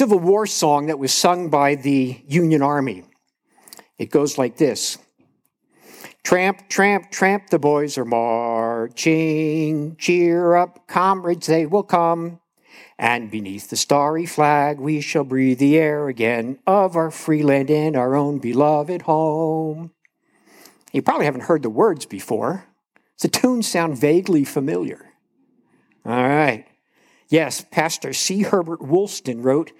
Civil War song that was sung by the Union Army. It goes like this Tramp, tramp, tramp, the boys are marching. Cheer up, comrades, they will come. And beneath the starry flag, we shall breathe the air again of our free land and our own beloved home. You probably haven't heard the words before. The tunes sound vaguely familiar. All right. Yes, Pastor C. Herbert Woolston wrote,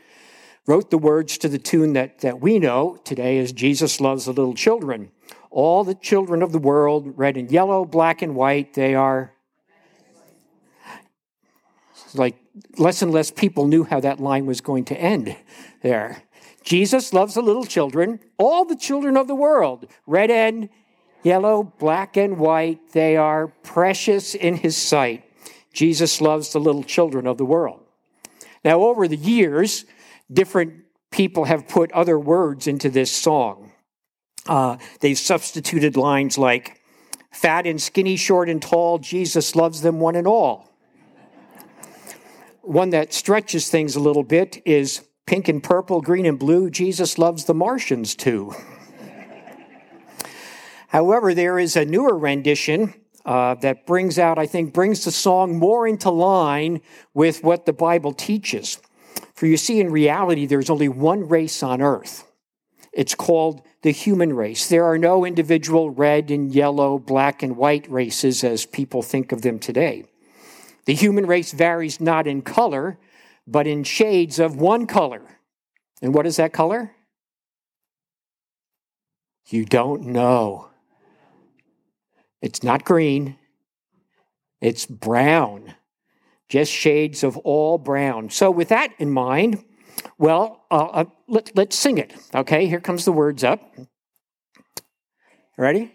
wrote the words to the tune that, that we know today as Jesus Loves the Little Children. All the children of the world, red and yellow, black and white, they are like less and less people knew how that line was going to end there. Jesus loves the little children, all the children of the world, red and yellow, black and white, they are precious in his sight. Jesus loves the little children of the world. Now, over the years, different people have put other words into this song. Uh, they've substituted lines like, fat and skinny, short and tall, Jesus loves them one and all. One that stretches things a little bit is pink and purple, green and blue, Jesus loves the Martians too. However, there is a newer rendition uh, that brings out, I think, brings the song more into line with what the Bible teaches. For you see, in reality, there's only one race on earth. It's called the human race. There are no individual red and yellow, black and white races as people think of them today. The human race varies not in color, but in shades of one color. And what is that color? You don't know. It's not green, it's brown, just shades of all brown. So, with that in mind, well, uh, uh, let, let's sing it. Okay, here comes the words up. Ready?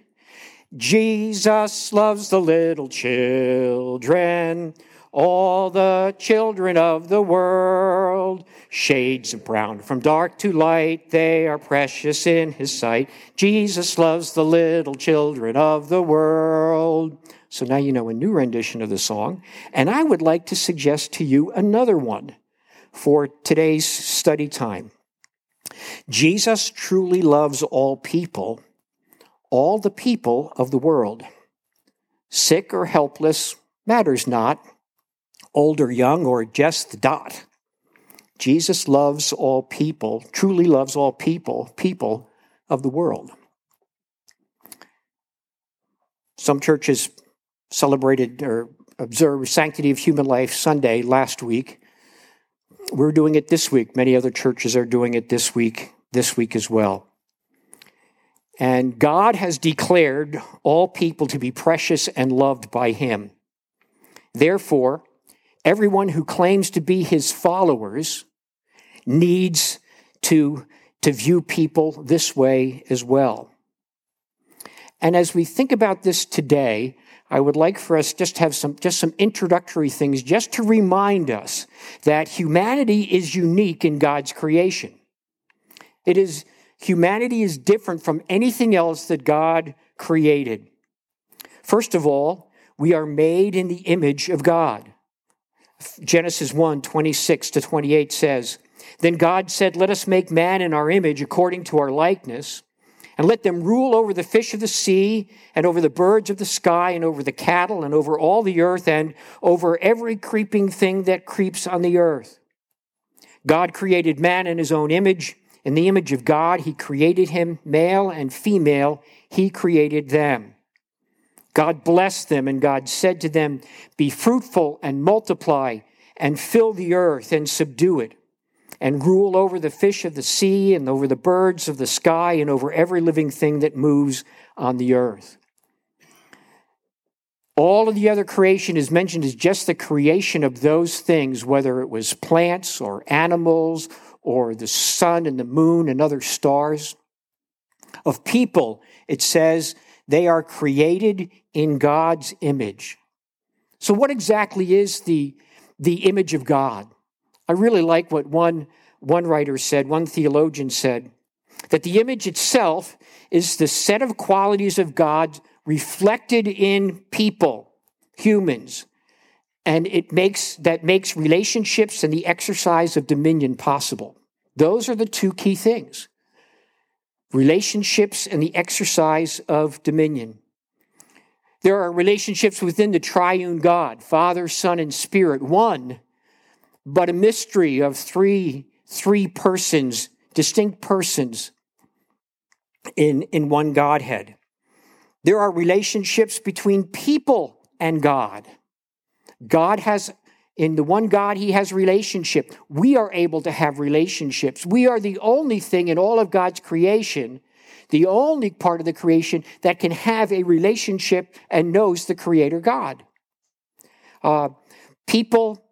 Jesus loves the little children all the children of the world. Shades of brown from dark to light, they are precious in his sight. Jesus loves the little children of the world. So now you know a new rendition of the song. And I would like to suggest to you another one for today's study time. Jesus truly loves all people, all the people of the world. Sick or helpless matters not old or young, or just the dot. Jesus loves all people, truly loves all people, people of the world. Some churches celebrated or observed Sanctity of Human Life Sunday last week. We're doing it this week. Many other churches are doing it this week, this week as well. And God has declared all people to be precious and loved by Him. Therefore, everyone who claims to be his followers needs to, to view people this way as well. And as we think about this today, I would like for us just to have some just some introductory things just to remind us that humanity is unique in God's creation. It is humanity is different from anything else that God created. First of all, we are made in the image of God. Genesis 1 26 to 28 says, Then God said, Let us make man in our image according to our likeness, and let them rule over the fish of the sea, and over the birds of the sky, and over the cattle, and over all the earth, and over every creeping thing that creeps on the earth. God created man in his own image. In the image of God, he created him, male and female, he created them. God blessed them, and God said to them, Be fruitful and multiply, and fill the earth and subdue it, and rule over the fish of the sea, and over the birds of the sky, and over every living thing that moves on the earth. All of the other creation is mentioned as just the creation of those things, whether it was plants or animals or the sun and the moon and other stars. Of people, it says they are created in God's image. So, what exactly is the, the image of God? I really like what one, one writer said, one theologian said, that the image itself is the set of qualities of God reflected in people, humans. and it makes that makes relationships and the exercise of dominion possible. Those are the two key things. Relationships and the exercise of dominion. There are relationships within the triune God, Father, Son, and Spirit, one, but a mystery of three, three persons, distinct persons in, in one Godhead. There are relationships between people and God. God has, in the one God, He has relationship. We are able to have relationships. We are the only thing in all of God's creation, the only part of the creation that can have a relationship and knows the Creator God. Uh, people,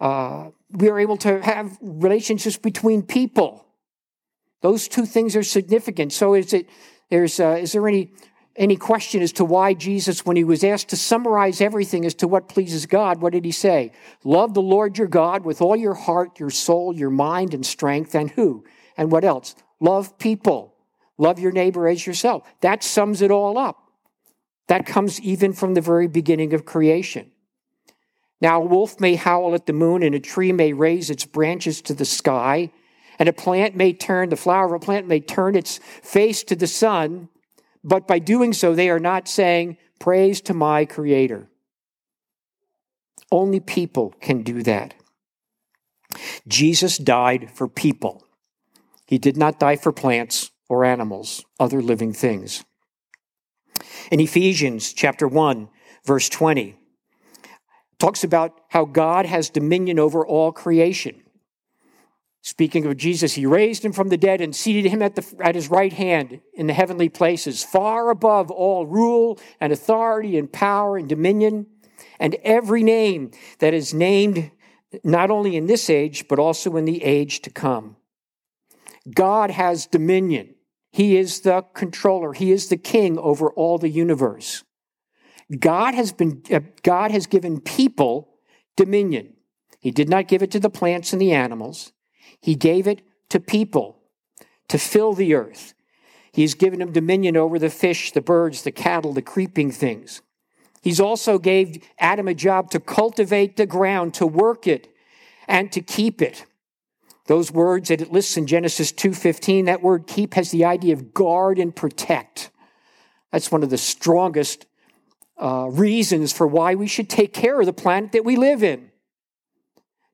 uh, we are able to have relationships between people. Those two things are significant. So, is it? There's, uh, is there any any question as to why Jesus, when he was asked to summarize everything as to what pleases God, what did he say? Love the Lord your God with all your heart, your soul, your mind, and strength, and who? And what else? Love people. Love your neighbor as yourself. That sums it all up. That comes even from the very beginning of creation. Now, a wolf may howl at the moon, and a tree may raise its branches to the sky, and a plant may turn, the flower of a plant may turn its face to the sun but by doing so, they are not saying, Praise to my Creator. Only people can do that. Jesus died for people. He did not die for plants or animals, other living things. In Ephesians chapter 1, verse 20, talks about how God has dominion over all creation. Speaking of Jesus, he raised him from the dead and seated him at, the, at his right hand in the heavenly places, far above all rule and authority and power and dominion, and every name that is named not only in this age, but also in the age to come. God has dominion. He is the controller. He is the king over all the universe. God has been, uh, God has given people dominion. He did not give it to the plants and the animals. He gave it to people to fill the earth. He's given them dominion over the fish, the birds, the cattle, the creeping things. He's also gave Adam a job to cultivate the ground, to work it, and to keep it. Those words that it lists in Genesis 2:15, that word keep has the idea of guard and protect. That's one of the strongest uh, reasons for why we should take care of the planet that we live in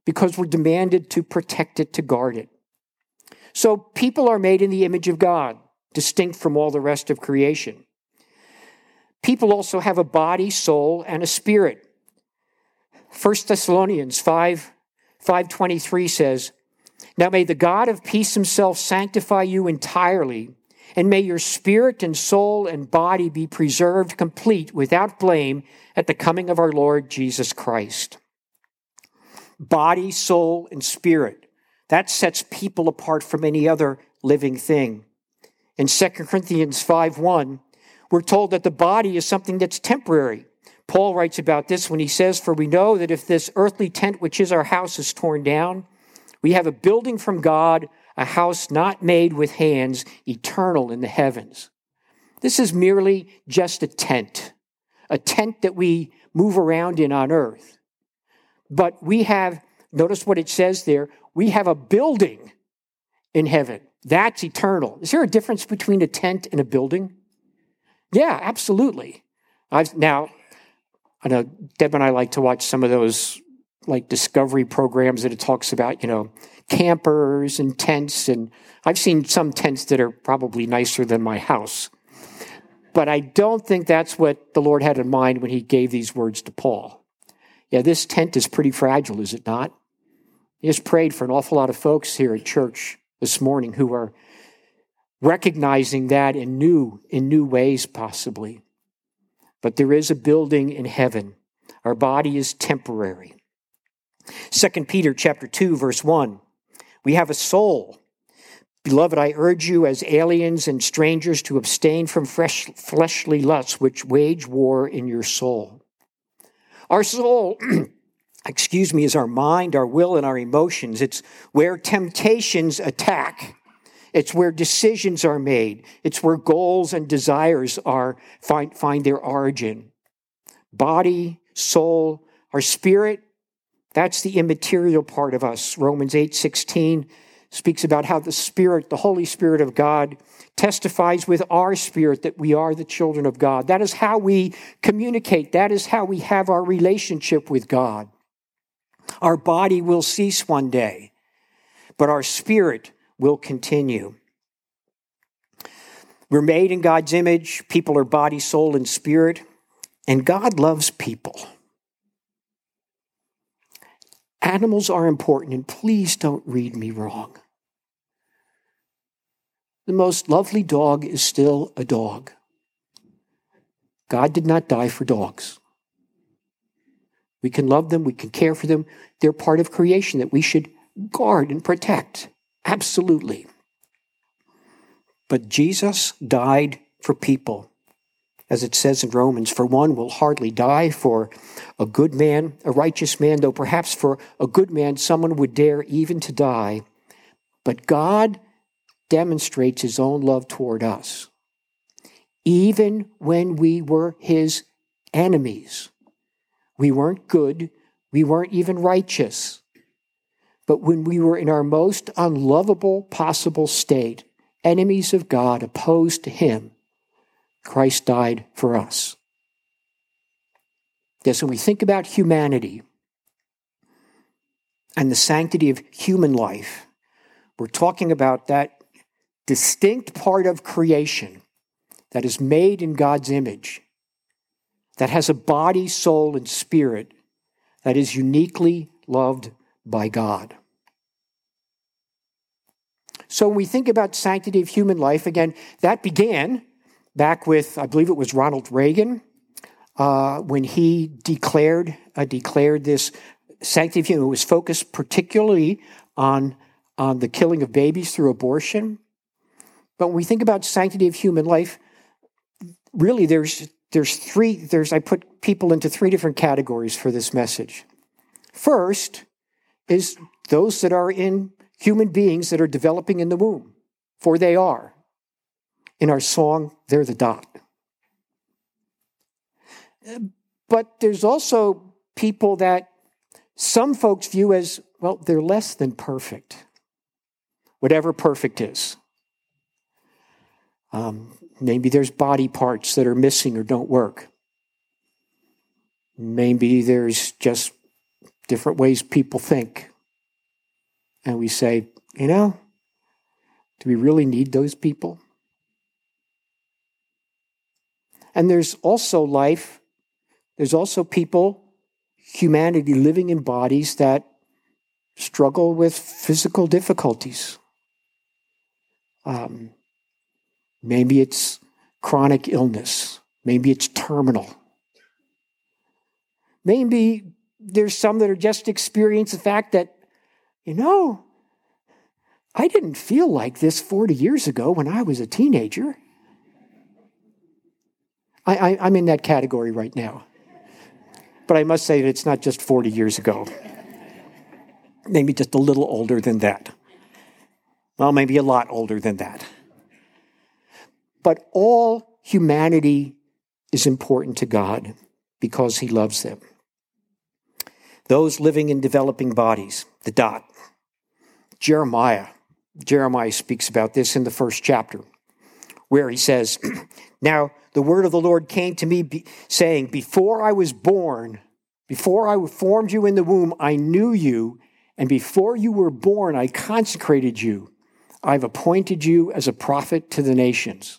because we're demanded to protect it, to guard it. So people are made in the image of God, distinct from all the rest of creation. People also have a body, soul, and a spirit. 1 Thessalonians 5 523 says, Now may the God of peace himself sanctify you entirely, and may your spirit and soul and body be preserved complete without blame at the coming of our Lord Jesus Christ body, soul, and spirit. That sets people apart from any other living thing. In 2 Corinthians 5 1, we're told that the body is something that's temporary. Paul writes about this when he says, For we know that if this earthly tent, which is our house, is torn down, we have a building from God, a house not made with hands, eternal in the heavens. This is merely just a tent, a tent that we move around in on earth. But we have, notice what it says there, we have a building in heaven. That's eternal. Is there a difference between a tent and a building? Yeah, absolutely. I've now, I know Deb and I like to watch some of those like discovery programs that it talks about, you know, campers and tents. And I've seen some tents that are probably nicer than my house. But I don't think that's what the Lord had in mind when he gave these words to Paul. Yeah, this tent is pretty fragile, is it not? He just prayed for an awful lot of folks here at church this morning who are recognizing that in new, in new ways, possibly. But there is a building in heaven. Our body is temporary. 2 Peter chapter 2, verse 1. We have a soul. Beloved, I urge you as aliens and strangers to abstain from fresh, fleshly lusts which wage war in your soul. Our soul, excuse me, is our mind, our will, and our emotions. It's where temptations attack. It's where decisions are made. It's where goals and desires are find, find their origin. Body, soul, our spirit That's the immaterial part of us. Romans 8:16 speaks about how the Spirit, the Holy Spirit of God, testifies with our spirit that we are the children of God. That is how we communicate. That is how we have our relationship with God. Our body will cease one day, but our spirit will continue. We're made in God's image. People are body, soul, and spirit. And God loves people. Animals are important, and please don't read me wrong. The most lovely dog is still a dog. God did not die for dogs. We can love them, we can care for them. They're part of creation that we should guard and protect. Absolutely. But Jesus died for people. As it says in Romans, for one will hardly die, for a good man, a righteous man, though perhaps for a good man someone would dare even to die. But God demonstrates his own love toward us. Even when we were his enemies, we weren't good, we weren't even righteous. But when we were in our most unlovable possible state, enemies of God, opposed to Him, Christ died for us. Yes, when we think about humanity and the sanctity of human life, we're talking about that distinct part of creation that is made in God's image, that has a body, soul, and spirit that is uniquely loved by God. So when we think about sanctity of human life, again, that began back with, I believe it was Ronald Reagan, uh, when he declared uh, declared this sanctity of human. It was focused particularly on on the killing of babies through abortion. But when we think about sanctity of human life, really there's there's three there's I put people into three different categories for this message. First is those that are in human beings that are developing in the womb, for they are. In our song, they're the dot. But there's also people that some folks view as, well, they're less than perfect, whatever perfect is. Um, maybe there's body parts that are missing or don't work. Maybe there's just different ways people think and we say, you know, do we really need those people? And there's also life, there's also people, humanity living in bodies that struggle with physical difficulties. Um, maybe it's chronic illness, maybe it's terminal. Maybe there's some that are just experience the fact that you know, I didn't feel like this 40 years ago when I was a teenager. I, am in that category right now. But I must say that it's not just 40 years ago. Maybe just a little older than that. Well, maybe a lot older than that. But all humanity is important to God because He loves them. Those living in developing bodies, the dot, Jeremiah. Jeremiah speaks about this in the first chapter, where he says, Now the word of the Lord came to me, be, saying, Before I was born, before I formed you in the womb, I knew you, and before you were born, I consecrated you. I've appointed you as a prophet to the nations.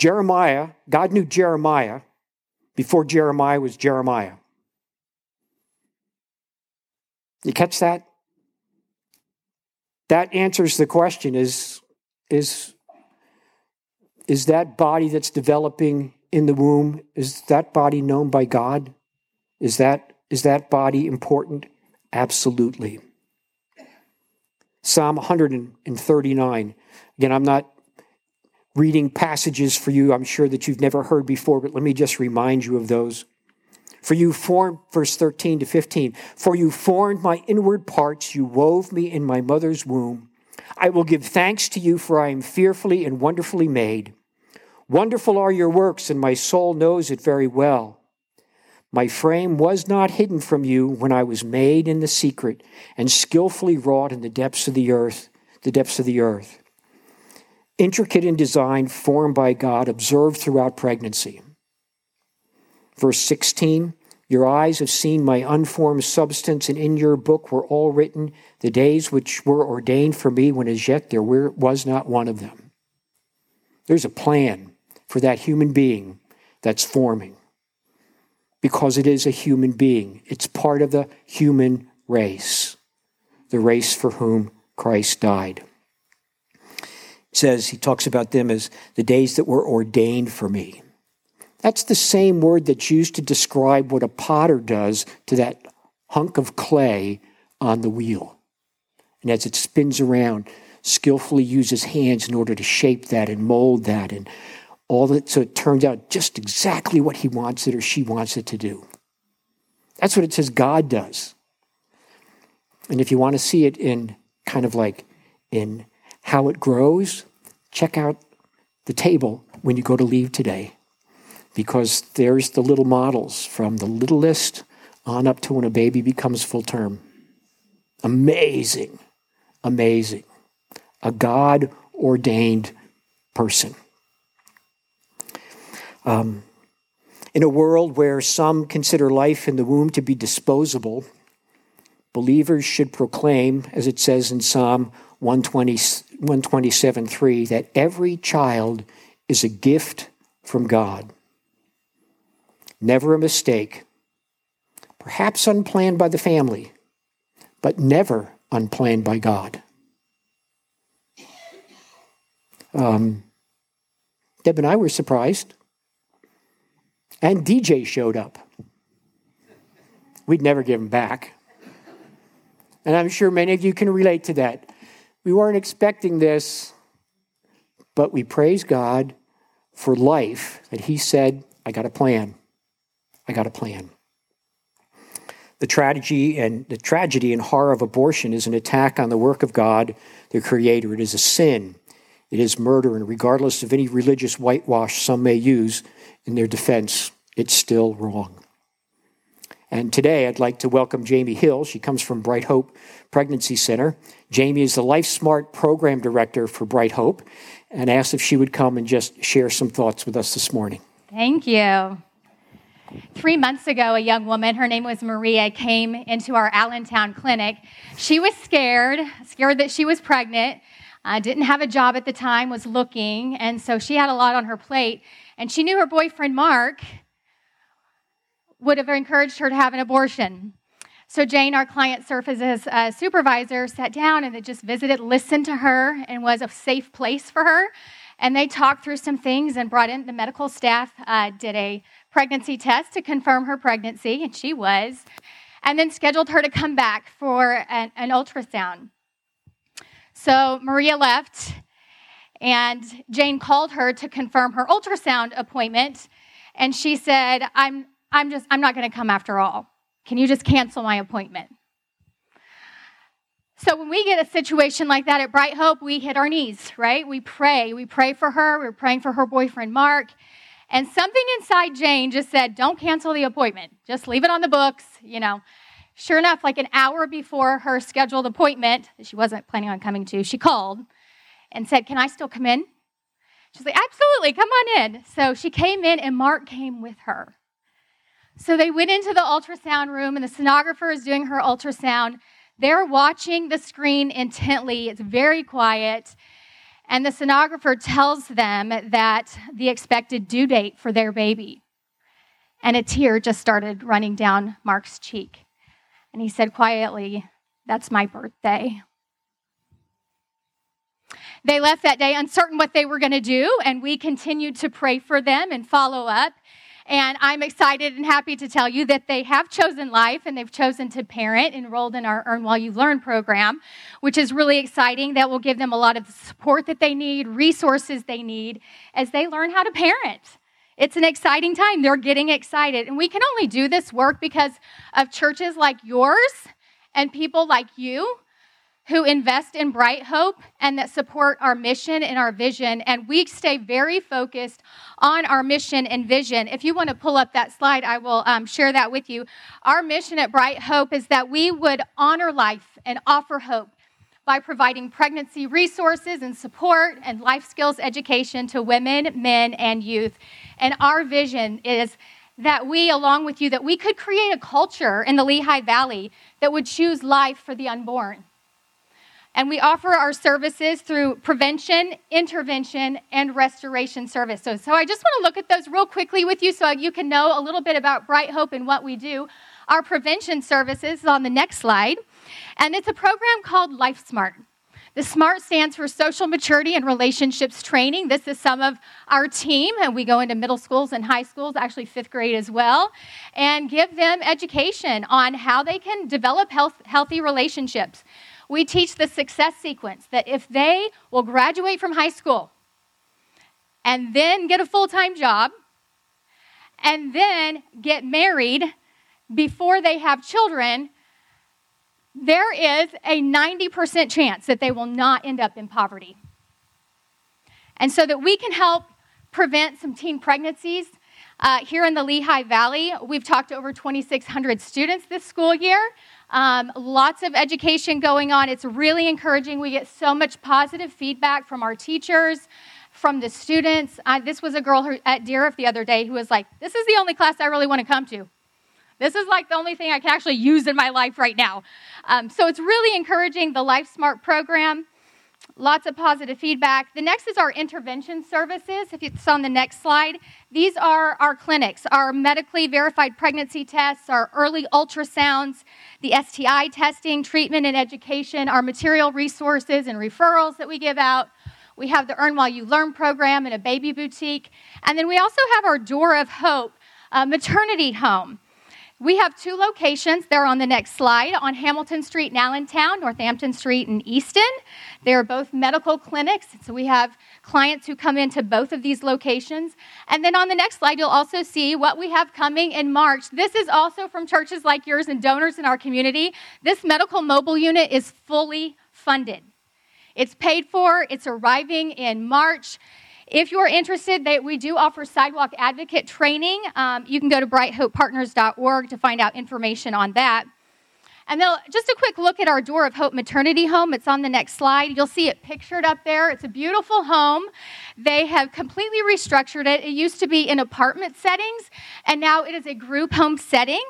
Jeremiah, God knew Jeremiah before Jeremiah was Jeremiah. You catch that? that answers the question is, is, is that body that's developing in the womb, is that body known by God? Is that, is that body important? Absolutely. Psalm 139. Again, I'm not reading passages for you I'm sure that you've never heard before, but let me just remind you of those. For you formed, verse 13 to 15, for you formed my inward parts, you wove me in my mother's womb. I will give thanks to you, for I am fearfully and wonderfully made. Wonderful are your works, and my soul knows it very well. My frame was not hidden from you when I was made in the secret and skillfully wrought in the depths of the earth, the depths of the earth. Intricate in design, formed by God, observed throughout pregnancy. Verse 16 Your eyes have seen my unformed substance, and in your book were all written the days which were ordained for me when as yet there was not one of them. There's a plan for that human being that's forming because it is a human being. It's part of the human race, the race for whom Christ died. It says, he talks about them as the days that were ordained for me. That's the same word that's used to describe what a potter does to that hunk of clay on the wheel. And as it spins around, skillfully uses hands in order to shape that and mold that and all that so it turns out just exactly what he wants it or she wants it to do. That's what it says God does. And if you want to see it in kind of like in how it grows, check out the table when you go to leave today. Because there's the little models from the littlest on up to when a baby becomes full term. Amazing, amazing. A God ordained person. Um, in a world where some consider life in the womb to be disposable, believers should proclaim, as it says in Psalm 120, 127 3, that every child is a gift from God. Never a mistake, perhaps unplanned by the family, but never unplanned by God. Um, Deb and I were surprised and DJ showed up. We'd never give him back. And I'm sure many of you can relate to that. We weren't expecting this, but we praise God for life that He said, I got a plan. I got a plan. The tragedy and the tragedy and horror of abortion is an attack on the work of God, the Creator. It is a sin. It is murder, and regardless of any religious whitewash some may use, in their defense, it's still wrong. And today I'd like to welcome Jamie Hill. She comes from Bright Hope Pregnancy Center. Jamie is the Life Smart Program Director for Bright Hope and asked if she would come and just share some thoughts with us this morning. Thank you. Three months ago, a young woman, her name was Maria, came into our Allentown clinic. She was scared, scared that she was pregnant, uh, didn't have a job at the time, was looking, and so she had a lot on her plate. And she knew her boyfriend, Mark, would have encouraged her to have an abortion. So Jane, our client services supervisor, sat down and they just visited, listened to her, and was a safe place for her. And they talked through some things and brought in the medical staff, uh, did a pregnancy test to confirm her pregnancy, and she was, and then scheduled her to come back for an, an ultrasound. So Maria left, and Jane called her to confirm her ultrasound appointment. And she said, I'm, I'm just, I'm not going to come after all. Can you just cancel my appointment? So when we get a situation like that at Bright Hope, we hit our knees, right? We pray. We pray for her. We're praying for her boyfriend, Mark. And something inside Jane just said, don't cancel the appointment. Just leave it on the books, you know. Sure enough, like an hour before her scheduled appointment, she wasn't planning on coming to, she called and said, Can I still come in? She's like, Absolutely, come on in. So she came in, and Mark came with her. So they went into the ultrasound room, and the sonographer is doing her ultrasound. They're watching the screen intently, it's very quiet. And the sonographer tells them that the expected due date for their baby. And a tear just started running down Mark's cheek. And he said quietly, That's my birthday. They left that day uncertain what they were going to do, and we continued to pray for them and follow up. And I'm excited and happy to tell you that they have chosen life and they've chosen to parent, enrolled in our Earn While You Learn program, which is really exciting. That will give them a lot of the support that they need, resources they need as they learn how to parent. It's an exciting time. They're getting excited. And we can only do this work because of churches like yours and people like you who invest in Bright Hope and that support our mission and our vision. And we stay very focused on our mission and vision. If you want to pull up that slide, I will um, share that with you. Our mission at Bright Hope is that we would honor life and offer hope by providing pregnancy resources and support and life skills education to women, men, and youth. And our vision is that we, along with you, that we could create a culture in the Lehigh Valley that would choose life for the unborn. And we offer our services through prevention, intervention, and restoration service. So, so I just want to look at those real quickly with you so you can know a little bit about Bright Hope and what we do. Our prevention services is on the next slide, and it's a program called Life Smart. The SMART stands for Social Maturity and Relationships Training. This is some of our team, and we go into middle schools and high schools, actually fifth grade as well, and give them education on how they can develop health, healthy relationships. We teach the success sequence that if they will graduate from high school and then get a full time job and then get married before they have children, there is a 90% chance that they will not end up in poverty. And so that we can help prevent some teen pregnancies. Uh, here in the Lehigh Valley, we've talked to over 2,600 students this school year. Um, lots of education going on. It's really encouraging. We get so much positive feedback from our teachers, from the students. Uh, this was a girl who, at Dieruff the other day who was like, This is the only class I really want to come to. This is like the only thing I can actually use in my life right now. Um, so it's really encouraging the Life Smart program. Lots of positive feedback. The next is our intervention services. If it's on the next slide, these are our clinics, our medically verified pregnancy tests, our early ultrasounds, the STI testing, treatment and education, our material resources and referrals that we give out. We have the Earn While You Learn program and a baby boutique. And then we also have our Door of Hope maternity home. We have two locations. They're on the next slide on Hamilton Street in Allentown, Northampton Street in Easton. They're both medical clinics. So we have clients who come into both of these locations. And then on the next slide, you'll also see what we have coming in March. This is also from churches like yours and donors in our community. This medical mobile unit is fully funded. It's paid for, it's arriving in March. If you're interested, that we do offer sidewalk advocate training. Um, you can go to brighthopepartners.org to find out information on that. And then just a quick look at our Door of Hope maternity home. It's on the next slide. You'll see it pictured up there. It's a beautiful home. They have completely restructured it. It used to be in apartment settings, and now it is a group home setting.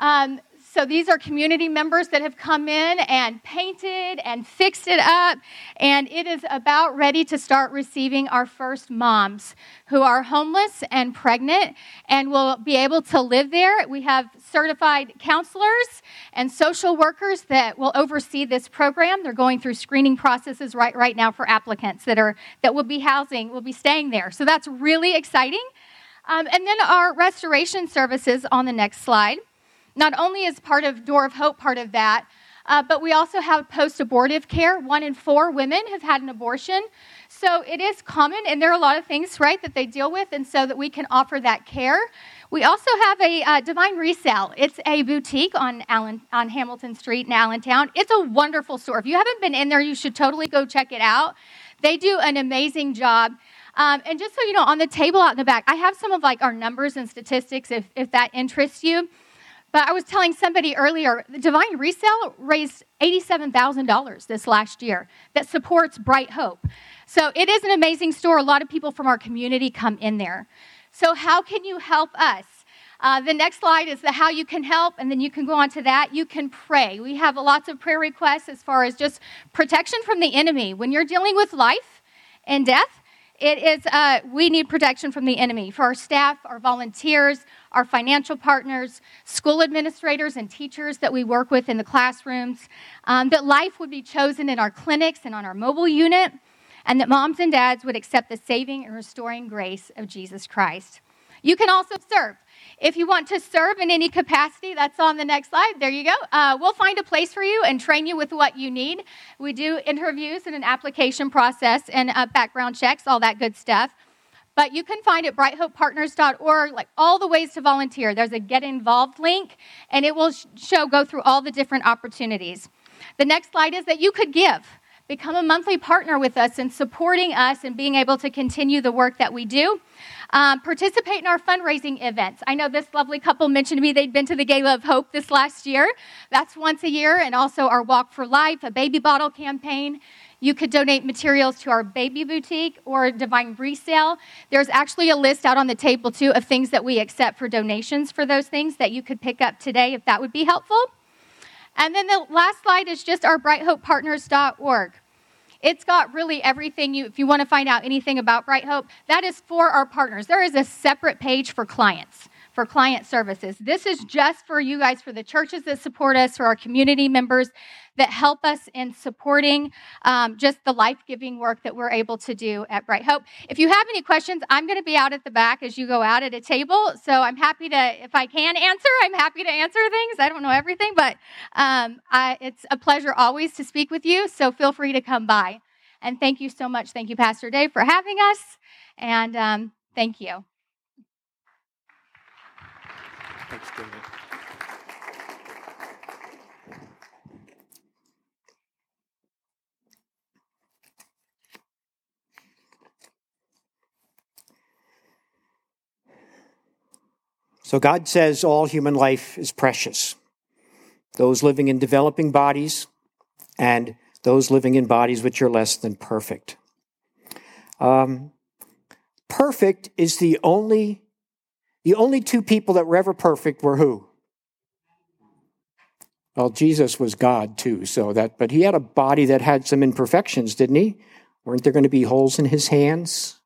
Um, so these are community members that have come in and painted and fixed it up. And it is about ready to start receiving our first moms who are homeless and pregnant and will be able to live there. We have certified counselors and social workers that will oversee this program. They're going through screening processes right, right now for applicants that are that will be housing, will be staying there. So that's really exciting. Um, and then our restoration services on the next slide. Not only is part of Door of Hope part of that, uh, but we also have post abortive care. One in four women have had an abortion. So it is common, and there are a lot of things, right, that they deal with, and so that we can offer that care. We also have a uh, Divine Resale. It's a boutique on, Allen, on Hamilton Street in Allentown. It's a wonderful store. If you haven't been in there, you should totally go check it out. They do an amazing job. Um, and just so you know, on the table out in the back, I have some of like our numbers and statistics if, if that interests you. But I was telling somebody earlier, the Divine Resale raised $87,000 this last year that supports Bright Hope. So it is an amazing store. A lot of people from our community come in there. So, how can you help us? Uh, the next slide is the how you can help, and then you can go on to that. You can pray. We have lots of prayer requests as far as just protection from the enemy. When you're dealing with life and death, it is uh, we need protection from the enemy for our staff, our volunteers, our financial partners, school administrators, and teachers that we work with in the classrooms. Um, that life would be chosen in our clinics and on our mobile unit, and that moms and dads would accept the saving and restoring grace of Jesus Christ. You can also serve. If you want to serve in any capacity, that's on the next slide. There you go. Uh, we'll find a place for you and train you with what you need. We do interviews and an application process and uh, background checks, all that good stuff. But you can find it brighthopepartners.org like all the ways to volunteer. There's a get involved link, and it will show go through all the different opportunities. The next slide is that you could give. Become a monthly partner with us in supporting us and being able to continue the work that we do. Um, participate in our fundraising events. I know this lovely couple mentioned to me they'd been to the Gala of Hope this last year. That's once a year, and also our Walk for Life, a baby bottle campaign. You could donate materials to our baby boutique or Divine Resale. There's actually a list out on the table, too, of things that we accept for donations for those things that you could pick up today if that would be helpful. And then the last slide is just our brighthopepartners.org. It's got really everything you, if you want to find out anything about Bright Hope, that is for our partners. There is a separate page for clients, for client services. This is just for you guys, for the churches that support us, for our community members that help us in supporting um, just the life giving work that we're able to do at Bright Hope. If you have any questions, I'm going to be out at the back as you go out at a table. So I'm happy to, if I can answer, I'm happy to answer things. I don't know everything, but um, I, it's a pleasure always to speak with you. So feel free to come by. And thank you so much. Thank you, Pastor Dave, for having us. And um, thank you. Thanks, David. So God says all human life is precious. Those living in developing bodies and those living in bodies which are less than perfect. Um, perfect is the only the only two people that were ever perfect were who? Well, Jesus was God too, so that but he had a body that had some imperfections, didn't he? Weren't there going to be holes in his hands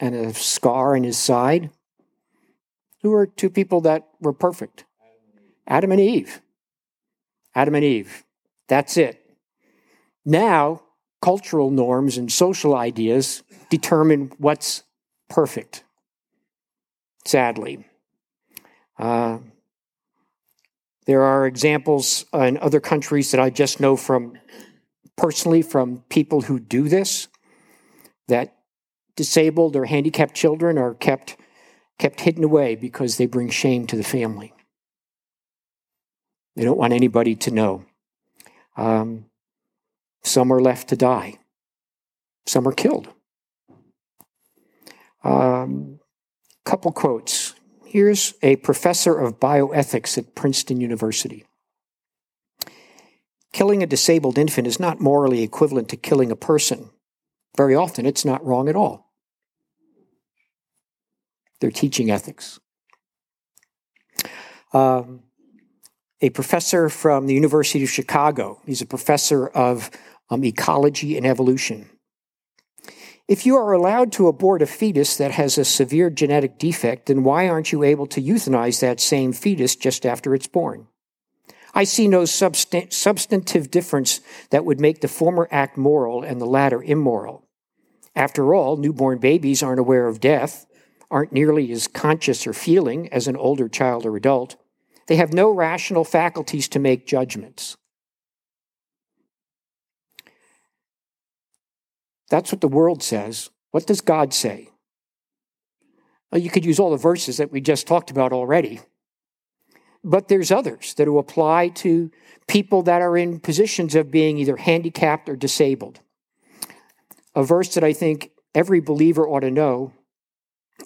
and a scar in his side? Who were two people that were perfect? Adam and Eve. Adam and Eve. That's it. Now, cultural norms and social ideas determine what's perfect, sadly. Uh, there are examples in other countries that I just know from personally from people who do this that disabled or handicapped children are kept kept hidden away because they bring shame to the family. They don't want anybody to know. Um, some are left to die. Some are killed. Um, couple quotes. Here's a professor of bioethics at Princeton University. Killing a disabled infant is not morally equivalent to killing a person. Very often, it's not wrong at all. They're teaching ethics. Um, a professor from the University of Chicago, he's a professor of um, ecology and evolution. If you are allowed to abort a fetus that has a severe genetic defect, then why aren't you able to euthanize that same fetus just after it's born? I see no substan- substantive difference that would make the former act moral and the latter immoral. After all, newborn babies aren't aware of death, aren't nearly as conscious or feeling as an older child or adult. They have no rational faculties to make judgments. That's what the world says. What does God say? Well, you could use all the verses that we just talked about already. But there's others that will apply to people that are in positions of being either handicapped or disabled. A verse that I think every believer ought to know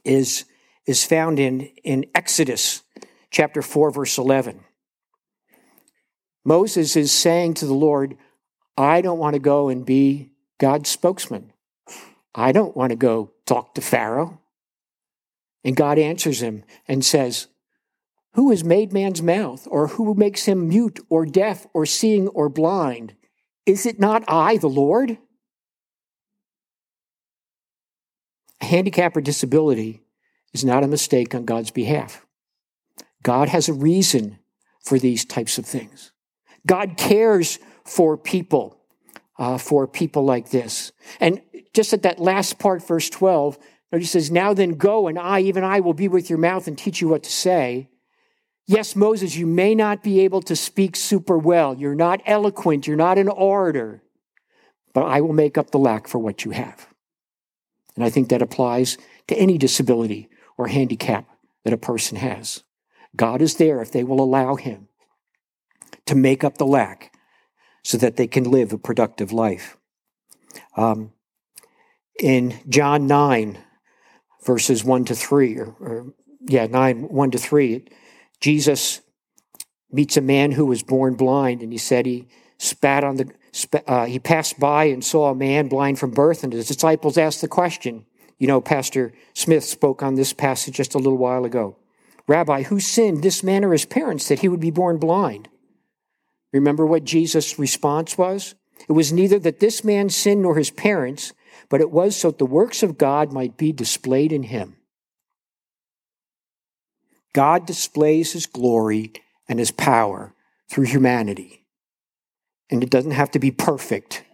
is, is found in, in Exodus chapter 4, verse 11. Moses is saying to the Lord, I don't want to go and be God's spokesman. I don't want to go talk to Pharaoh. And God answers him and says, Who has made man's mouth, or who makes him mute, or deaf, or seeing, or blind? Is it not I, the Lord? A handicap or disability is not a mistake on God's behalf. God has a reason for these types of things. God cares for people, uh, for people like this. And just at that last part, verse 12, he says, Now then go, and I, even I, will be with your mouth and teach you what to say. Yes, Moses, you may not be able to speak super well. You're not eloquent. You're not an orator. But I will make up the lack for what you have. And I think that applies to any disability or handicap that a person has. God is there if they will allow Him to make up the lack so that they can live a productive life. Um, in John 9, verses 1 to 3, or, or yeah, 9, 1 to 3, Jesus meets a man who was born blind, and he said he spat on the, uh, he passed by and saw a man blind from birth, and his disciples asked the question. You know, Pastor Smith spoke on this passage just a little while ago. Rabbi, who sinned, this man or his parents, that he would be born blind? Remember what Jesus' response was? It was neither that this man sinned nor his parents, but it was so that the works of God might be displayed in him. God displays his glory and his power through humanity. And it doesn't have to be perfect.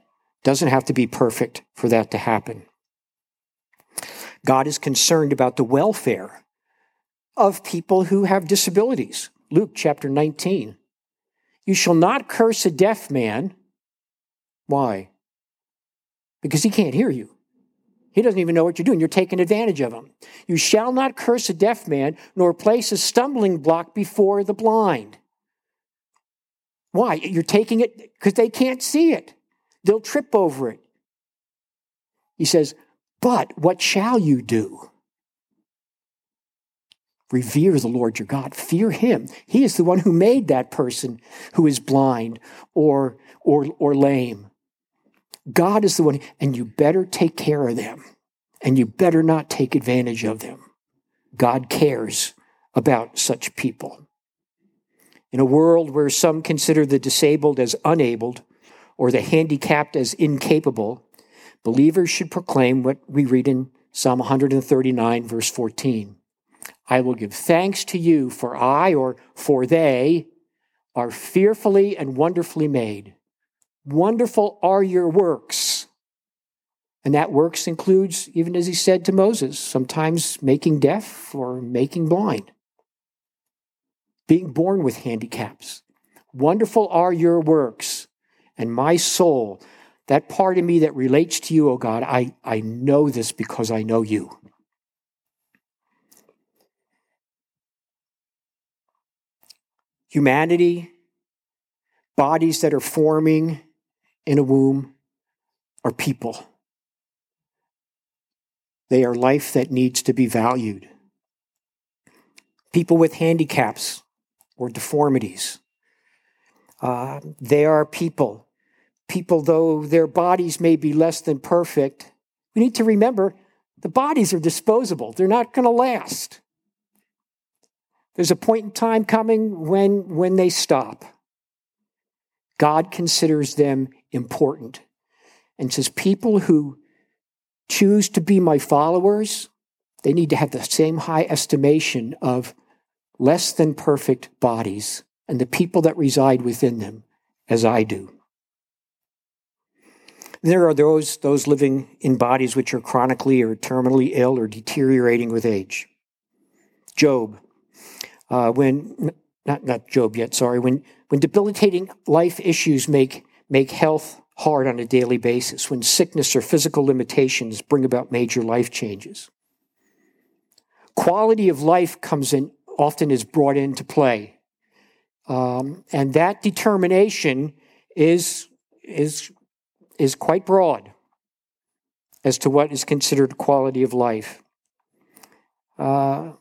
Doesn't have to be perfect for that to happen. God is concerned about the welfare of people who have disabilities. Luke chapter 19. You shall not curse a deaf man. Why? Because he can't hear you. He doesn't even know what you're doing. You're taking advantage of him. You shall not curse a deaf man, nor place a stumbling block before the blind. Why? You're taking it because they can't see it. They'll trip over it. He says, But what shall you do? Revere the Lord your God. Fear him. He is the one who made that person who is blind or, or, or lame. God is the one, and you better take care of them, and you better not take advantage of them. God cares about such people. In a world where some consider the disabled as unabled or the handicapped as incapable, believers should proclaim what we read in Psalm 139, verse 14. I will give thanks to you, for I or for they are fearfully and wonderfully made. Wonderful are your works. And that works includes, even as he said to Moses, sometimes making deaf or making blind, being born with handicaps. Wonderful are your works. And my soul, that part of me that relates to you, oh God, I, I know this because I know you. Humanity, bodies that are forming in a womb, are people. They are life that needs to be valued. People with handicaps or deformities. Uh, they are people. People, though their bodies may be less than perfect, we need to remember the bodies are disposable. They're not going to last. There's a point in time coming when, when they stop. God considers them important and says, People who choose to be my followers, they need to have the same high estimation of less than perfect bodies and the people that reside within them as I do. There are those, those living in bodies which are chronically or terminally ill or deteriorating with age. Job, uh, when not not Job yet, sorry, when when debilitating life issues make make health hard on a daily basis, when sickness or physical limitations bring about major life changes. Quality of life comes in often is brought into play. Um, and that determination is is is quite broad as to what is considered quality of life. Uh,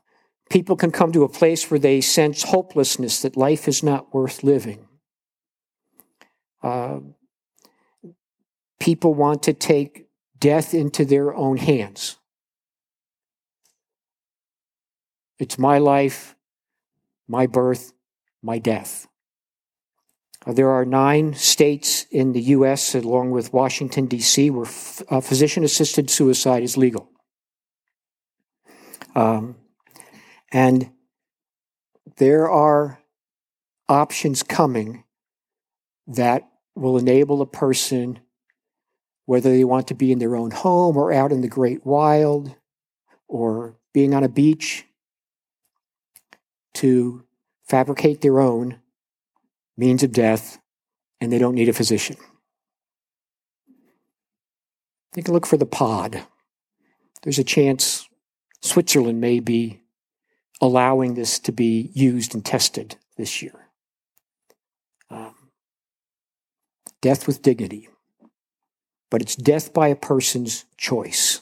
People can come to a place where they sense hopelessness, that life is not worth living. Uh, people want to take death into their own hands. It's my life, my birth, my death. Uh, there are nine states in the U.S., along with Washington, D.C., where uh, physician assisted suicide is legal. Um, and there are options coming that will enable a person, whether they want to be in their own home or out in the great wild or being on a beach, to fabricate their own means of death, and they don't need a physician. Take a look for the pod. There's a chance Switzerland may be allowing this to be used and tested this year. Um, death with dignity, but it's death by a person's choice.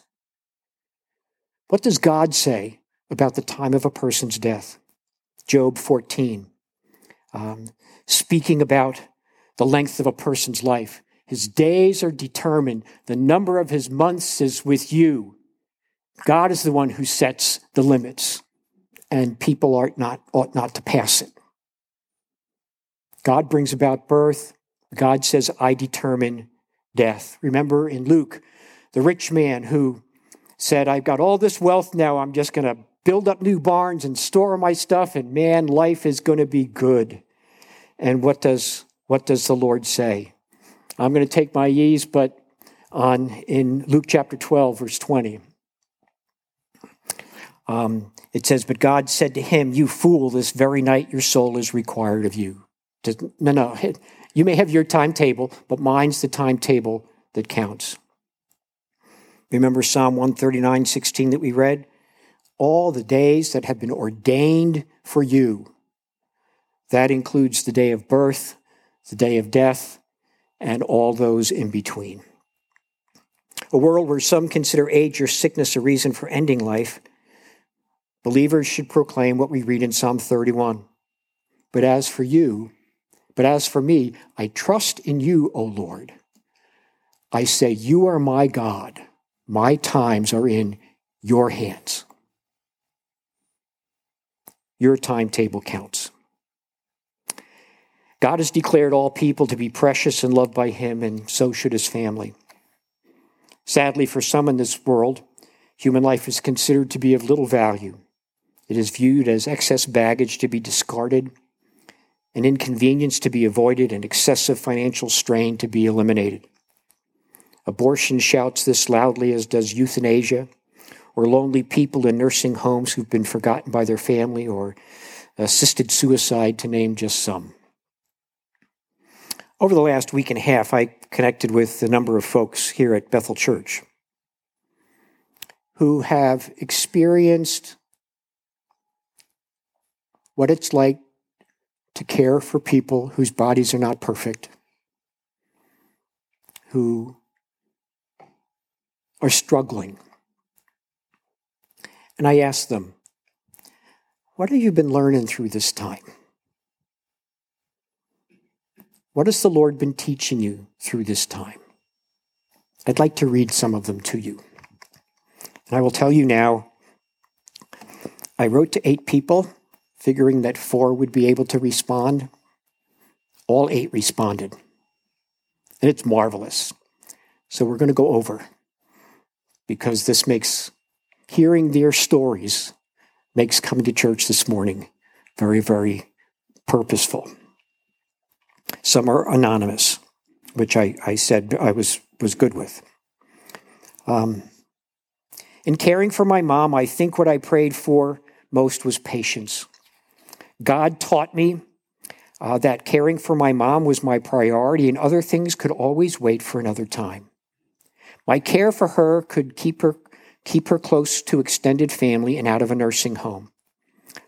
What does God say about the time of a person's death? Job 14, um, speaking about the length of a person's life. His days are determined, the number of his months is with you. God is the one who sets the limits, and people not, ought not to pass it. God brings about birth. God says, I determine death. Remember in Luke, the rich man who said, I've got all this wealth now, I'm just going to build up new barns and store my stuff, and man, life is going to be good. And what does, what does the Lord say? I'm going to take my ease, but on in Luke chapter 12, verse 20. Um, it says, But God said to him, You fool, this very night your soul is required of you. No, no, you may have your timetable, but mine's the timetable that counts. Remember Psalm 139, 16 that we read? All the days that have been ordained for you. That includes the day of birth, the day of death, and all those in between. A world where some consider age or sickness a reason for ending life, believers should proclaim what we read in Psalm 31. But as for you, but as for me, I trust in you, O Lord. I say, You are my God. My times are in your hands. Your timetable counts. God has declared all people to be precious and loved by Him, and so should His family. Sadly, for some in this world, human life is considered to be of little value. It is viewed as excess baggage to be discarded, an inconvenience to be avoided, and excessive financial strain to be eliminated. Abortion shouts this loudly, as does euthanasia, or lonely people in nursing homes who've been forgotten by their family, or assisted suicide, to name just some. Over the last week and a half, I connected with a number of folks here at Bethel Church who have experienced what it's like to care for people whose bodies are not perfect, who are struggling. And I asked them, What have you been learning through this time? What has the Lord been teaching you through this time? I'd like to read some of them to you. And I will tell you now, I wrote to eight people, figuring that four would be able to respond. All eight responded. And it's marvelous. So we're going to go over because this makes hearing their stories makes coming to church this morning very, very purposeful. Some are anonymous, which I, I said I was, was good with. Um, in caring for my mom, I think what I prayed for most was patience. God taught me uh, that caring for my mom was my priority and other things could always wait for another time. My care for her could keep her, keep her close to extended family and out of a nursing home.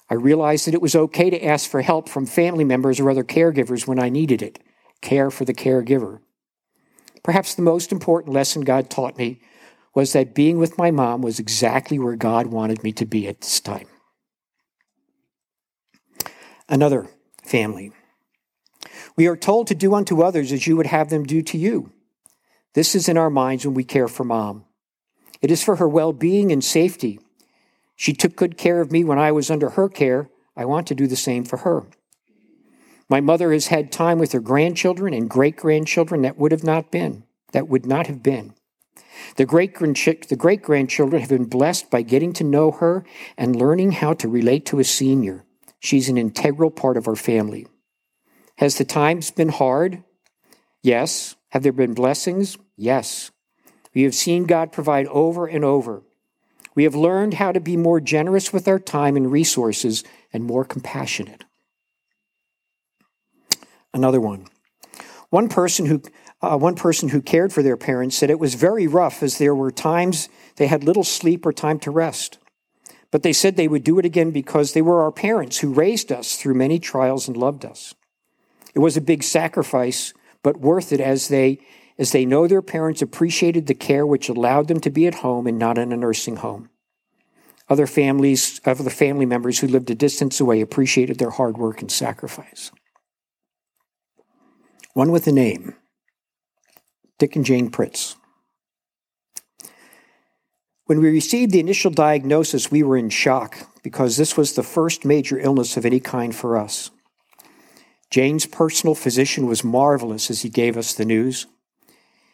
I realized that it was okay to ask for help from family members or other caregivers when I needed it. Care for the caregiver. Perhaps the most important lesson God taught me was that being with my mom was exactly where God wanted me to be at this time. Another family. We are told to do unto others as you would have them do to you. This is in our minds when we care for mom. It is for her well being and safety she took good care of me when I was under her care. I want to do the same for her. My mother has had time with her grandchildren and great grandchildren that would have not been, that would not have been. The great grandchildren have been blessed by getting to know her and learning how to relate to a senior. She's an integral part of our family. Has the times been hard? Yes. Have there been blessings? Yes. We have seen God provide over and over. We have learned how to be more generous with our time and resources and more compassionate. Another one. One person who uh, one person who cared for their parents said it was very rough as there were times they had little sleep or time to rest. But they said they would do it again because they were our parents who raised us through many trials and loved us. It was a big sacrifice, but worth it as they as they know their parents appreciated the care which allowed them to be at home and not in a nursing home. Other families, other family members who lived a distance away appreciated their hard work and sacrifice. One with a name Dick and Jane Pritz. When we received the initial diagnosis, we were in shock because this was the first major illness of any kind for us. Jane's personal physician was marvelous as he gave us the news.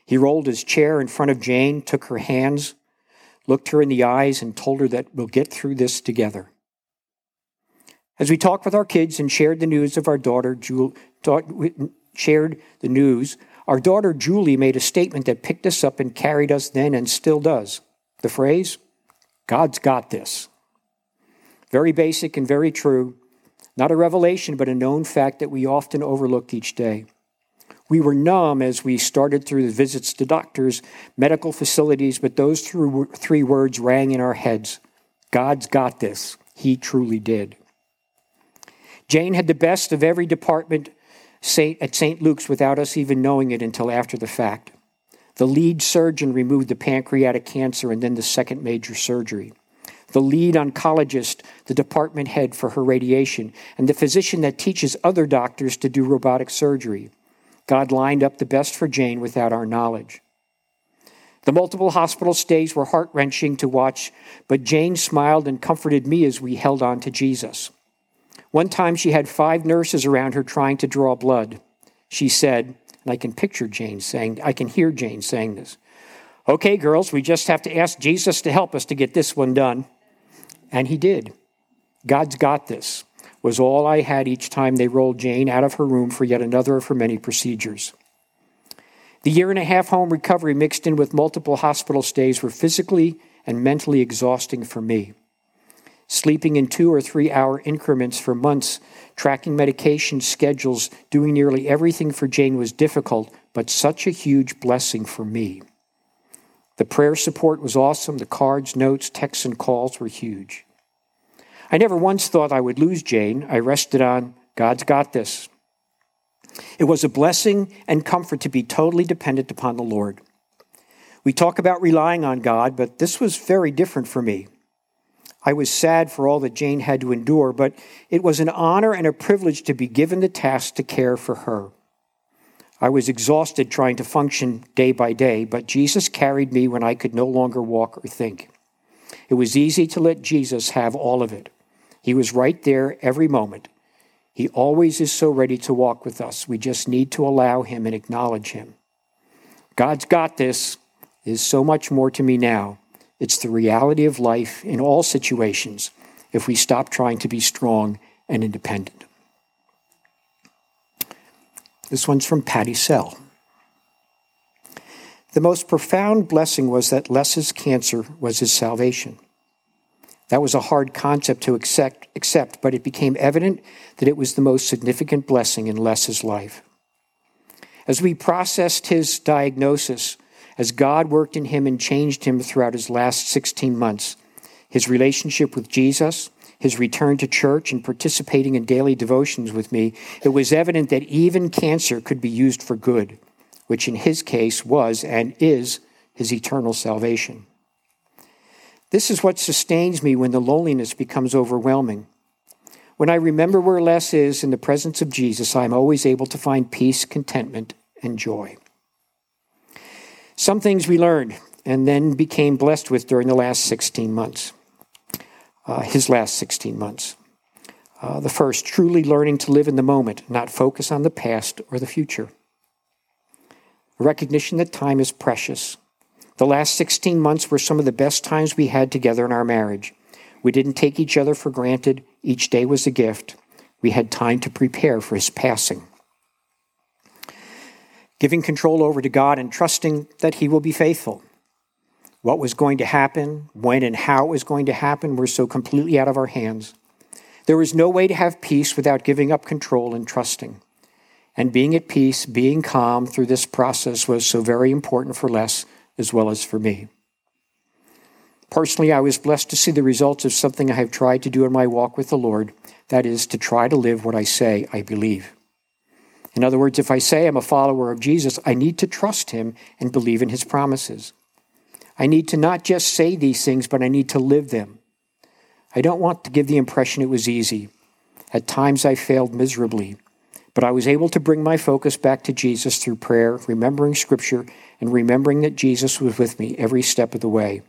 He rolled his chair in front of Jane, took her hands, looked her in the eyes, and told her that we'll get through this together. As we talked with our kids and shared the news of our daughter, Jewel, shared the news, our daughter Julie made a statement that picked us up and carried us then and still does. The phrase, God's got this. Very basic and very true. Not a revelation, but a known fact that we often overlook each day. We were numb as we started through the visits to doctors, medical facilities, but those three words rang in our heads God's got this. He truly did. Jane had the best of every department at St. Luke's without us even knowing it until after the fact. The lead surgeon removed the pancreatic cancer and then the second major surgery. The lead oncologist, the department head for her radiation, and the physician that teaches other doctors to do robotic surgery. God lined up the best for Jane without our knowledge. The multiple hospital stays were heart wrenching to watch, but Jane smiled and comforted me as we held on to Jesus. One time she had five nurses around her trying to draw blood. She said, and I can picture Jane saying, I can hear Jane saying this. Okay, girls, we just have to ask Jesus to help us to get this one done. And he did. God's got this, was all I had each time they rolled Jane out of her room for yet another of her many procedures. The year and a half home recovery mixed in with multiple hospital stays were physically and mentally exhausting for me. Sleeping in two or three hour increments for months Tracking medication schedules, doing nearly everything for Jane was difficult, but such a huge blessing for me. The prayer support was awesome. The cards, notes, texts, and calls were huge. I never once thought I would lose Jane. I rested on God's got this. It was a blessing and comfort to be totally dependent upon the Lord. We talk about relying on God, but this was very different for me. I was sad for all that Jane had to endure, but it was an honor and a privilege to be given the task to care for her. I was exhausted trying to function day by day, but Jesus carried me when I could no longer walk or think. It was easy to let Jesus have all of it. He was right there every moment. He always is so ready to walk with us. We just need to allow Him and acknowledge Him. God's got this is so much more to me now it's the reality of life in all situations if we stop trying to be strong and independent. This one's from Patty Sell. The most profound blessing was that Les's cancer was his salvation. That was a hard concept to accept, accept, but it became evident that it was the most significant blessing in Les's life. As we processed his diagnosis, as God worked in him and changed him throughout his last 16 months. His relationship with Jesus, his return to church, and participating in daily devotions with me, it was evident that even cancer could be used for good, which in his case was and is his eternal salvation. This is what sustains me when the loneliness becomes overwhelming. When I remember where Les is in the presence of Jesus, I am always able to find peace, contentment, and joy. Some things we learned and then became blessed with during the last 16 months, uh, his last 16 months. Uh, the first, truly learning to live in the moment, not focus on the past or the future. Recognition that time is precious. The last 16 months were some of the best times we had together in our marriage. We didn't take each other for granted. Each day was a gift. We had time to prepare for his passing giving control over to God and trusting that He will be faithful. What was going to happen, when and how it was going to happen, were so completely out of our hands. There was no way to have peace without giving up control and trusting. And being at peace, being calm through this process was so very important for Les as well as for me. Personally, I was blessed to see the results of something I have tried to do in my walk with the Lord that is, to try to live what I say I believe. In other words, if I say I'm a follower of Jesus, I need to trust him and believe in his promises. I need to not just say these things, but I need to live them. I don't want to give the impression it was easy. At times I failed miserably, but I was able to bring my focus back to Jesus through prayer, remembering Scripture, and remembering that Jesus was with me every step of the way.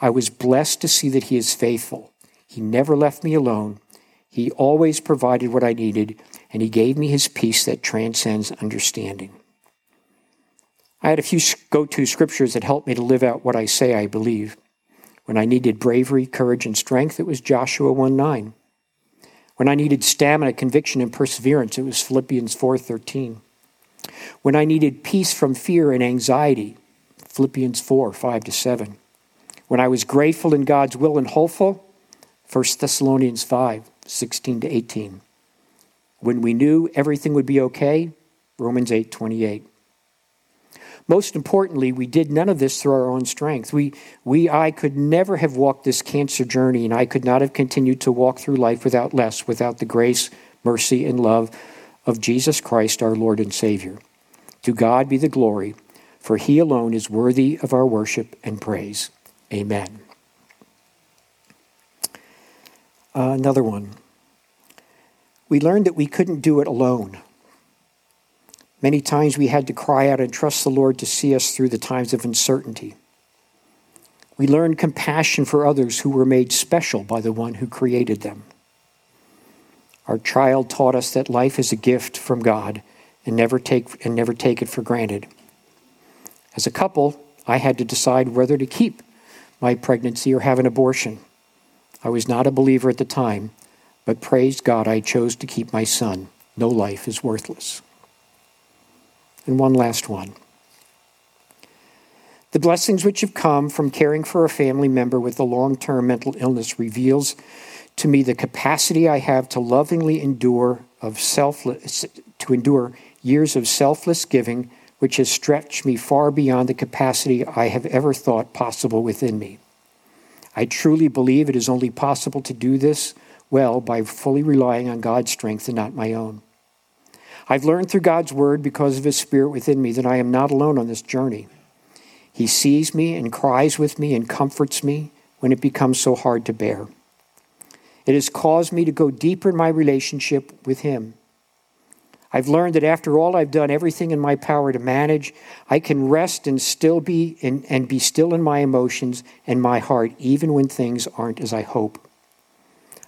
I was blessed to see that He is faithful. He never left me alone. He always provided what I needed, and He gave me His peace that transcends understanding. I had a few go to scriptures that helped me to live out what I say I believe. When I needed bravery, courage, and strength, it was Joshua 1 9. When I needed stamina, conviction, and perseverance, it was Philippians 4:13. When I needed peace from fear and anxiety, Philippians 4, 5 to 7. When I was grateful in God's will and hopeful, 1 Thessalonians 5, 16 to 18. When we knew everything would be okay, Romans 8, 28. Most importantly, we did none of this through our own strength. We, we, I could never have walked this cancer journey, and I could not have continued to walk through life without Les, without the grace, mercy, and love of Jesus Christ, our Lord and Savior. To God be the glory, for He alone is worthy of our worship and praise. Amen. Uh, another one. We learned that we couldn't do it alone. Many times we had to cry out and trust the Lord to see us through the times of uncertainty. We learned compassion for others who were made special by the one who created them. Our child taught us that life is a gift from God and never take, and never take it for granted. As a couple, I had to decide whether to keep my pregnancy or have an abortion. I was not a believer at the time, but praise God I chose to keep my son. No life is worthless. And one last one. The blessings which have come from caring for a family member with a long term mental illness reveals to me the capacity I have to lovingly endure of selfless to endure years of selfless giving which has stretched me far beyond the capacity I have ever thought possible within me. I truly believe it is only possible to do this well by fully relying on God's strength and not my own. I've learned through God's word because of his spirit within me that I am not alone on this journey. He sees me and cries with me and comforts me when it becomes so hard to bear. It has caused me to go deeper in my relationship with him. I've learned that after all I've done everything in my power to manage, I can rest and still be in, and be still in my emotions and my heart even when things aren't as I hope.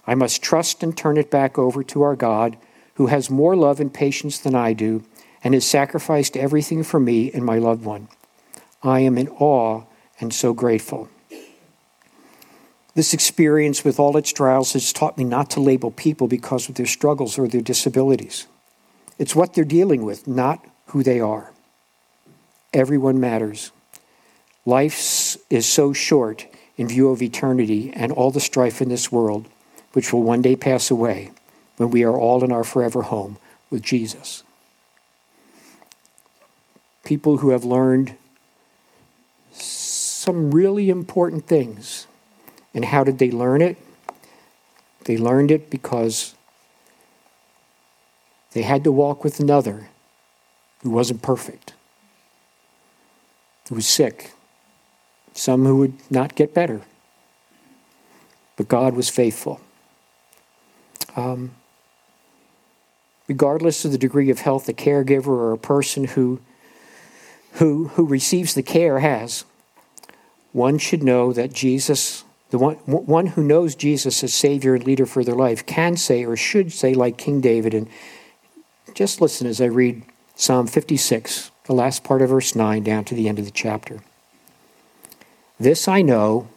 I must trust and turn it back over to our God who has more love and patience than I do and has sacrificed everything for me and my loved one. I am in awe and so grateful. This experience, with all its trials, has taught me not to label people because of their struggles or their disabilities. It's what they're dealing with, not who they are. Everyone matters. Life is so short in view of eternity and all the strife in this world, which will one day pass away when we are all in our forever home with Jesus. People who have learned some really important things. And how did they learn it? They learned it because they had to walk with another who wasn't perfect, who was sick, some who would not get better. But God was faithful. Um, regardless of the degree of health a caregiver or a person who, who, who receives the care has, one should know that Jesus, the one, one who knows Jesus as Savior and leader for their life, can say or should say, like King David, and just listen as I read Psalm 56, the last part of verse 9 down to the end of the chapter. This I know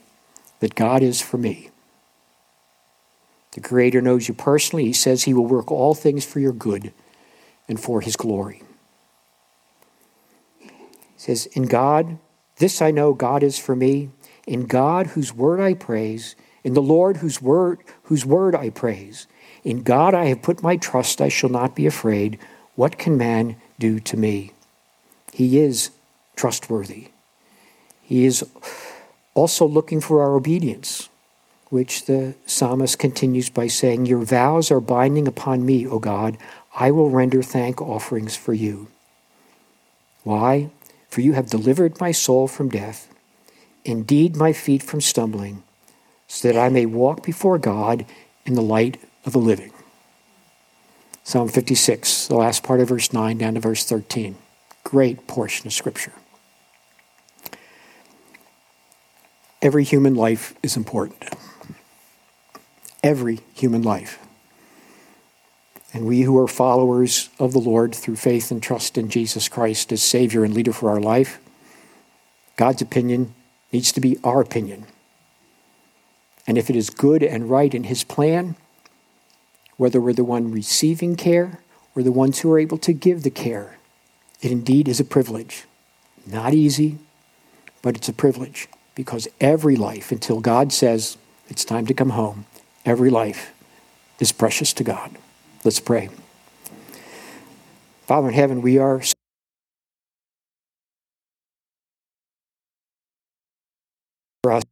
that God is for me. The Creator knows you personally. He says He will work all things for your good and for His glory. He says, In God, this I know God is for me. In God, whose word I praise, in the Lord, whose word, whose word I praise. In God I have put my trust, I shall not be afraid. What can man do to me? He is trustworthy. He is also looking for our obedience which the psalmist continues by saying, Your vows are binding upon me, O God. I will render thank offerings for you. Why? For you have delivered my soul from death, indeed my feet from stumbling, so that I may walk before God in the light of the living. Psalm 56, the last part of verse 9 down to verse 13. Great portion of Scripture. Every human life is important. Every human life. And we who are followers of the Lord through faith and trust in Jesus Christ as Savior and leader for our life, God's opinion needs to be our opinion. And if it is good and right in His plan, whether we're the one receiving care or the ones who are able to give the care, it indeed is a privilege. Not easy, but it's a privilege because every life, until God says it's time to come home, every life is precious to God. Let's pray. Father in heaven, we are for us